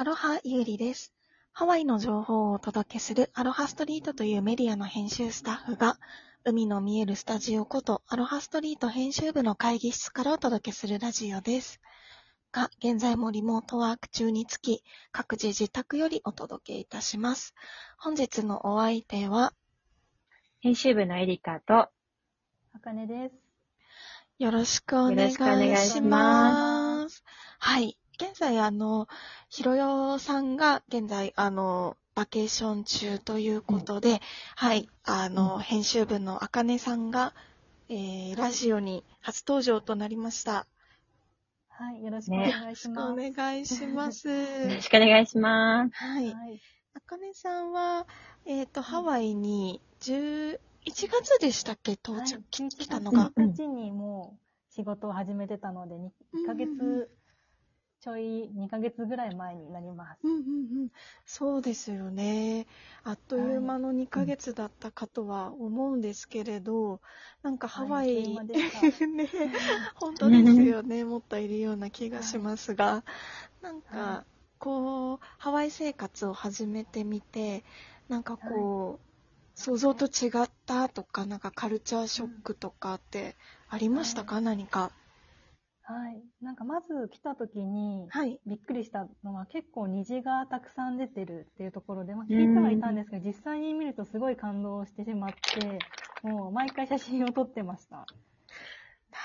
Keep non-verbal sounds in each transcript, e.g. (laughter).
アロハゆうりです。ハワイの情報をお届けするアロハストリートというメディアの編集スタッフが、海の見えるスタジオことアロハストリート編集部の会議室からお届けするラジオです。が、現在もリモートワーク中につき、各自自宅よりお届けいたします。本日のお相手は、編集部のエリカと、あかねです。よろしくお願いしま。しますはい。現在、あの、ひろよさんが現在、あの、バケーション中ということで、はい。あの、うん編集部のあかねさんが、えー、ラジオに初登場となりました。はい、よろしくおね願いします。しくお願いします。(laughs) よろしくお願いします。はい。はい、あかねさんは、えっ、と、ハワイに11月でしたっけ？到はい着、き11来たのが。月1日にもう仕事を始めてたので、2, ヶうんうん月ちょい、2ヶ月ぐらい前になります。うんうんうん、そうですよね。あっという間の2ヶ月だったかとは思うんですけれど、なんかハワイ、はい (laughs) ね、本当ですよね。もっといるような気がしますが、なんかは、こう、ハワイ生活を始めてみて、なんかこう、想像と違ったとか、なんかカルチャーショックとかってありましたか、何か。はい。なんかまず来た時に、はい。びっくりしたのが結構虹がたくさん出てるっていうところで、まあ、聞いてはいたんですけど、実際に見るとすごい感動してしまって、もう毎回写真を撮ってました。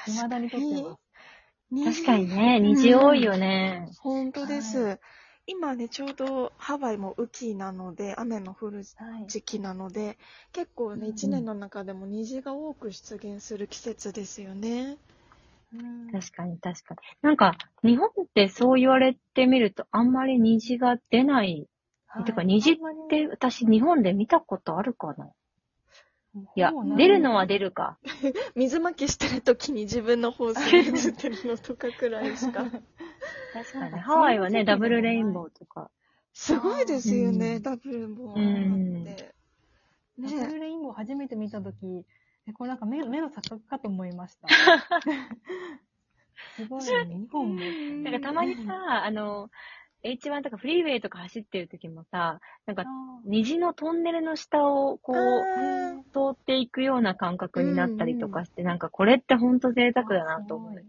未だに撮ってます。確かにね、虹多いよね。本当です。は今ね、ちょうどハワイも雨季なので、雨の降るはい。時期なので、結構ね、うん一年の中でも虹が多く出現する季節ですよね。うん確かに確かに。なんか、日本ってそう言われてみると、あんまり虹が出ない。てか、虹って私、日本で見たことあるかな？いや出るのは出るか。(laughs) 水まきしてる時に自分のホースに映ってるのとかくらいしか。確かに。ハワイはね、ダブルレインボーとか。すごいですよね、うんダブルもあって。うんダブねルレインボー初めて見たとき、え、これなんか目目の錯覚かと思いました。(laughs) すごいよね、日本も。なんかたまにさ、あの、H1 とかフリーウェイとか走ってる時もさ、なんか虹のトンネルの下をこう、通っていくような感覚になったりとかして、なんかこれってほんと贅沢だなと思う。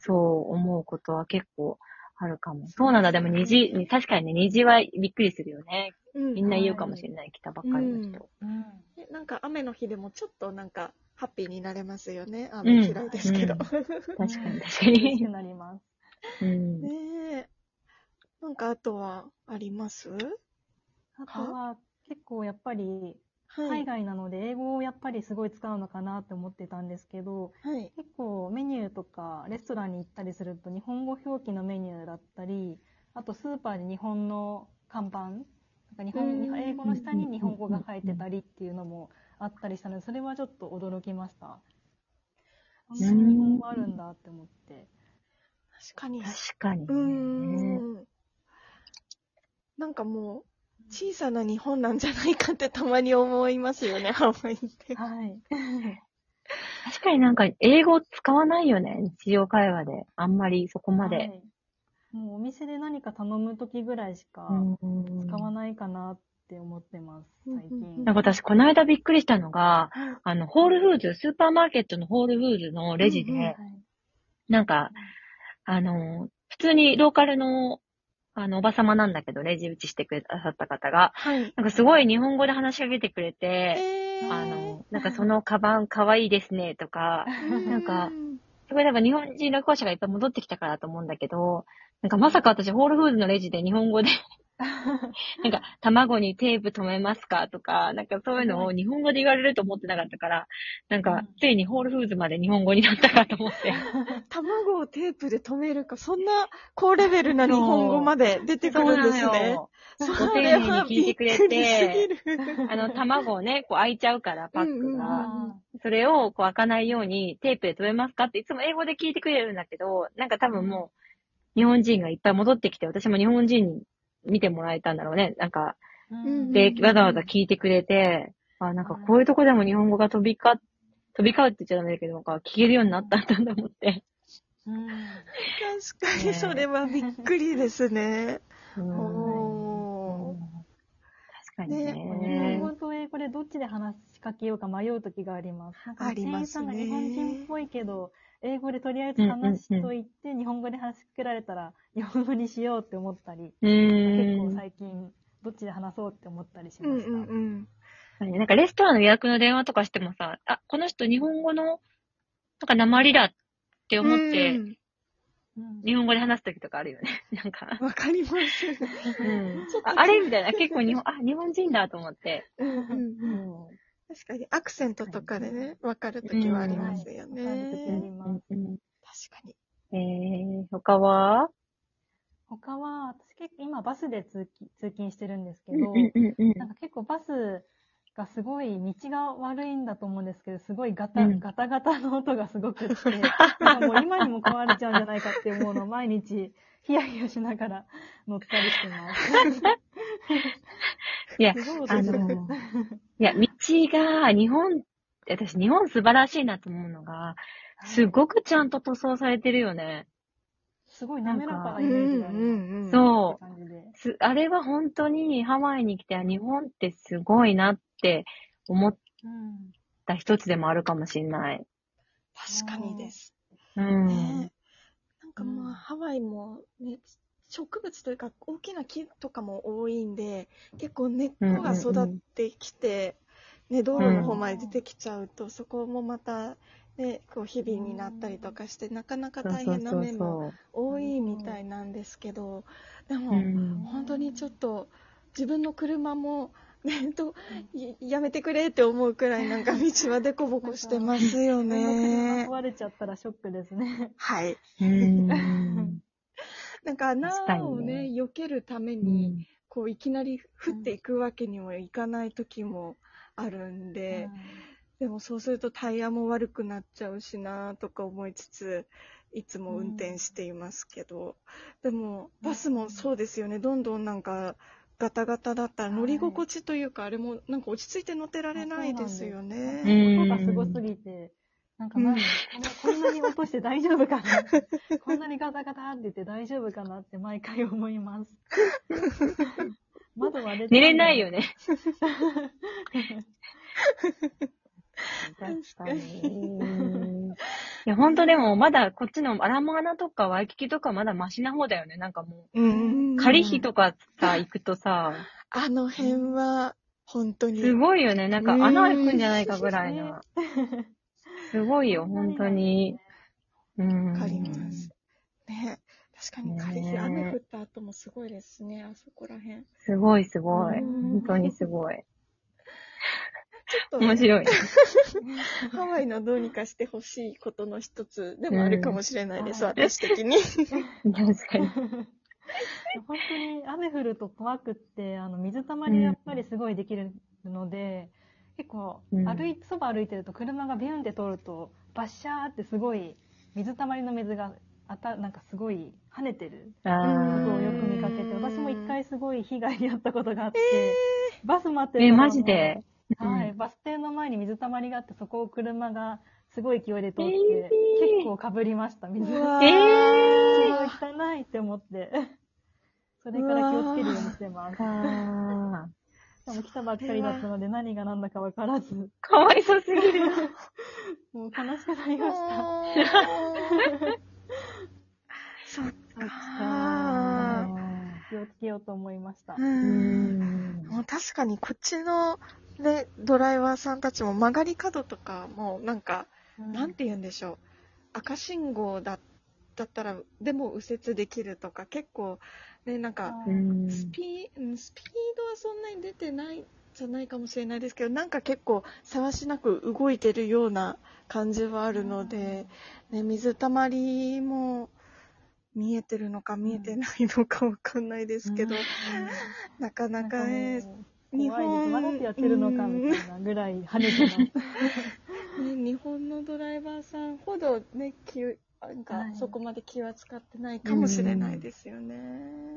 そう思うことは結構あるかも。そうなんだ、でも虹、確かにね、虹はびっくりするよね。うんみんな言うかもしれない、来たばっかりの人。うん。ねなんか雨の日でもちょっとなんかハッピーになれますよね。雨嫌いですけど。うん (laughs) 確かに確か嬉しくに。なります。うん。ねえ。なんかあとはあります？あとは、結構やっぱり、はい。海外なので英語をやっぱりすごい使うのかなって思ってたんですけど、はい。結構メニューとかレストランに行ったりすると日本語表記のメニューだったり、あとスーパーに日本の看板、日本うん英語の下に日本語が書いてたりっていうのもあったりしたので、それはちょっと驚きました。こんなに日本語あるんだって思って。確かに。確かにう。ん。なんかもう、小さな日本なんじゃないかってたまに思いますよね、ハワイって。はい。確かになんか英語使わないよね、日常会話で。あんまりそこまはで。いもうお店で何か頼むときぐらいしかうん。使わないかなって思ってます、最近。なんか私、この間びっくりしたのが、はい。あの、ホールフーズ、スーパーマーケットのホールフーズのレジで、うんうんはいなんか、あの、普通にローカルの、あの、おばさまなんだけど、レジ打ちしてくださった方が、はい。なんかすごい日本語で話しかけてくれて、えー。あの、なんかそのカバンかわいいですね、とか、なんかうんすごいなんか日本人旅行者がいっぱい戻ってきたからだと思うんだけど、なんかまさか私、ホールフーズのレジで日本語で、(laughs) なんか、卵にテープ止めますかとか、なんかそういうのを日本語で言われると思ってなかったから、なんかうん、ついにホールフーズまで日本語になったかと思って。(laughs) 卵をテープで止めるか、そんな高レベルな日本語まで出てくるんですね。よ。そご丁寧に聞いてくれてあの、卵をね、こう開いちゃうから、パックうんうんそれをこう開かないようにテープで止めますかっていつも英語で聞いてくれるんだけど、なんか多分もう、日本人がいっぱい戻ってきて、私も日本人に見てもらえたんだろうね。なんか、で、わざわざ聞いてくれて、あ、なんかこういうとこでも日本語が飛び交っ、飛び交うって言っちゃダメだけど、なんか聞けるようになったんだと思って。うん確かにそれはびっくりですね。うんおー確かにね。ね日本語と英語でどっちで話しかけようか迷う時があります。なんかあり店員ますねさんが日本人っぽいけど、英語でとりあえず話しといて、日本語で話しかけられたら、日本語にしようって思ったり、う結構ん。最近、どっちで話そうって思ったりしうんました。うんうん。なんかレストランの予約の電話とかしてもさ、あ、この人日本語の、なんか鉛だって思って、うんうん日本語で話すときとかあるよね。(laughs) なんか。わかります。うんああれみたいな。結構日本、あ、日本人だと思って。うんうんううんん。確かにアクセントとかでね、わかるときはありますよわかる時あね。ります。うん確かに。えー、他は？他は、私結構今バスで通勤通勤してるんですけど、なんか結構バスがすごい道が悪いんだと思うんですけど、すごいガタ、うんガタガタの音がすごくって、(laughs) なんかもう今にも壊れちゃうんじゃないかって思うのを毎日ヒヤヒヤしながら乗ったりしてます。(laughs) いや、あの、いや、道が、日本、私、日本素晴らしいなと思うのが、すごくちゃんと塗装されてるよね。すごい滑らかなうイメージがあります。んうんうん。そうあれは本当にハワイに来て、あ日本ってすごいなって思っうん。た一つでもあるかもしれない。確かにです。うん。ねなんかうんまあ、ハワイもね、植物というか大きな木とかも多いんで、結構根っこが育ってきて、ね、道路の方まで出てきちゃうと、そこもまた、ね、こう日々になったりとかして、なかなか大変な面も多いみたいなんですけど、でも、うん。本当にちょっと自分の車も、ね、といやめてくれって思うくらいなんか (laughs) 道はデコボコしてますよね。壊れちゃったらショックですね。はい。うん。なんか穴をね、ね。避けるためうに、ん。こういきなり降っていくわけにもいかない時もあるんで、でもそうするとタイヤも悪くなっちゃうしなとか思いつつ、いつも運転していますけど、でもバスもそうですよね、どんどんなんかガタガタだったら乗り心地というか、あれもなんか落ち着いて乗ってられないですようね。ん音がすごすぎて、なんか何、このこんなに落として大丈夫かなこんなにガタガタって言って大丈夫かなって毎回思います。窓割れちゃう寝れないよね。確確かに。いや、本当でも、まだこっちのアラモアナとかワイキキとかまだマシな方だよね。なんかもうんう、仮費とかさ、行くとさ、あの辺は本当に。すごいよね。なんか穴開くんじゃないかぐらいな。すごいよ、本当に。うん。わかります。ね確かに仮日、ね雨降った後もすごいですね、あそこら辺。すごいすごい。うん本当にすごい。ちょっとね面白い。(laughs) ハワイのどうにかしてほしいことの一つでもあるかもしれないです、うん私的に。(laughs) 確かに。(laughs) 本当に雨降ると怖くって、あの、水たまりがやっぱりすごいできるので、結構、うん。歩いて、そば歩いてると車がビュンって通ると、バッシャーってすごい、水たまりの水が、あた、なんかすごい跳ねてる。あことをよく見かけて、うん私も一回すごい被害に遭ったことがあって、バス待ってーえ、るところのマジで？はい、バス停の前に水たまりがあって、そこを車がすごい勢いで通って、えー。結構かぶりました、水。(laughs) すごいうわえ汚いって思って。それから気をつけるようにしてます。しあかも来たばっかりだったので何が何だかわからず、ーかわいそうすぎる。(laughs) もう悲しくなりました。(laughs) そっか気をつけようと思いました。う。うんん。もう確かにこっちの、ね、ドライバーさんたちも曲がり角とかもなんか、なんて言うんでしょう。赤信号だだったら、でも右折できるとか、結構、ね、なんか、うんスピスピードはそんなに出てないじゃないかもしれないですけど、なんか結構、せわしなく動いてるような感じはあるので、ね、水たまりも見えてるのか見えてないのかわかんないですけど、なかなかね、日怖いです。本わざとやってるのかみたいなぐらい跳ねてます。(laughs) ね、日本のドライバーさんほどね、気なんかはいそこまで気は使ってないかもしれないですよね。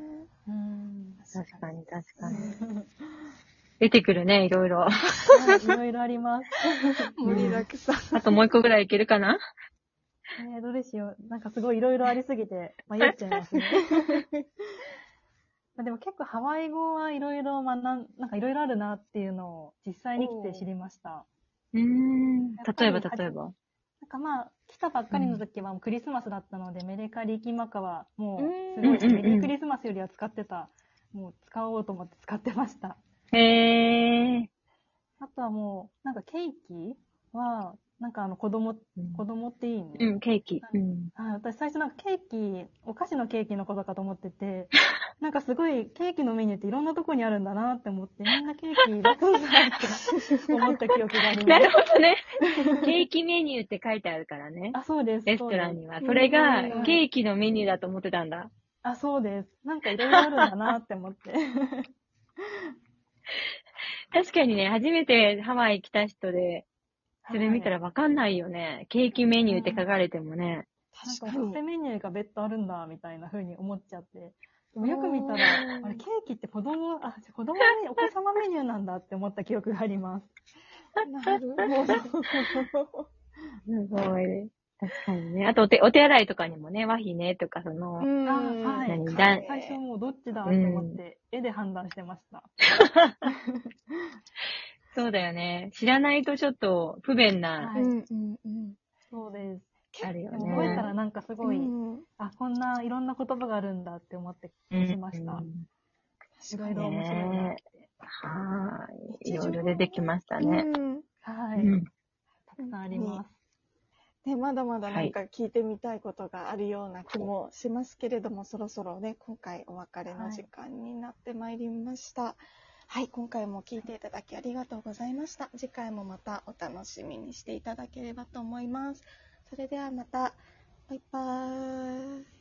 うん確かに、確かに。(laughs) 出てくるね、いろいろ。はいいろいろあります。盛りだくさん。あともう一個ぐらいいけるかな？えー、どれしよう。なんかすごいいろいろありすぎて (laughs) 迷っちゃいますね。(laughs) でも結構ハワイ語はいろいろ学ん、なんかいろいろあるなっていうのを実際に来て知りました。うーん。例えば、例えば。かまあ、来たばっかりの時はもうクリスマスだったので、メレカリキマカはもう、すごい、うんうんうんメリークリスマスよりは使ってた。もう使おうと思って使ってました。へー。あとはもう、なんかケーキは、なんかあの子供、うん子供っていいね。うん、ケーキ。うん。はい、私最初なんかケーキ、お菓子のケーキのことかと思ってて、(laughs) なんかすごいケーキのメニューっていろんなとこにあるんだなって思って、みんなケーキ出すんだって思った記憶がありなます。(laughs) るほどね。(laughs) ケーキメニューって書いてあるからね。あ、そうです。レストランには。それがうんケーキのメニューだと思ってたんだ。あ、そうです。なんかいろいろあるんだなって思って。確かにね、初めてハワイ来た人で、それ見たら、らわかんないよね。ケーキメニューって書かれてもね。なん確かにかカフェ。メニューが別途あるんだ、みたいな風に思っちゃって。でもよく見たら、うんあれ、ケーキって子供、あ、じゃあ子供に、お子様メニューなんだって思った記憶があります。なるほど。(laughs) すごい。確かにね。あとお手、お手洗いとかにもね、和比ね、とか、その、うんあはい何だ最初もうどっちだと思って、絵で判断してました。(laughs) そうだよね。知らないとちょっと不便な、はいうんうんうん。そうです。あるよでも覚えたらね。なんかすごい、うんあ、こんないろんな言葉があるんだって思ってしました。うんいろいろ面白いなって。はーい。いろいろ出てきましたね。うんはい。うん。たくさんあります。ね、まだまだなんか聞いてみたいことがあるような気もしますけれども、そろそろね、今回お別れの時間になってまいりました。はい、今回も聞いていただきありがとうございました。次回もまたお楽しみにしていただければと思います。それではまた、バイバーイ。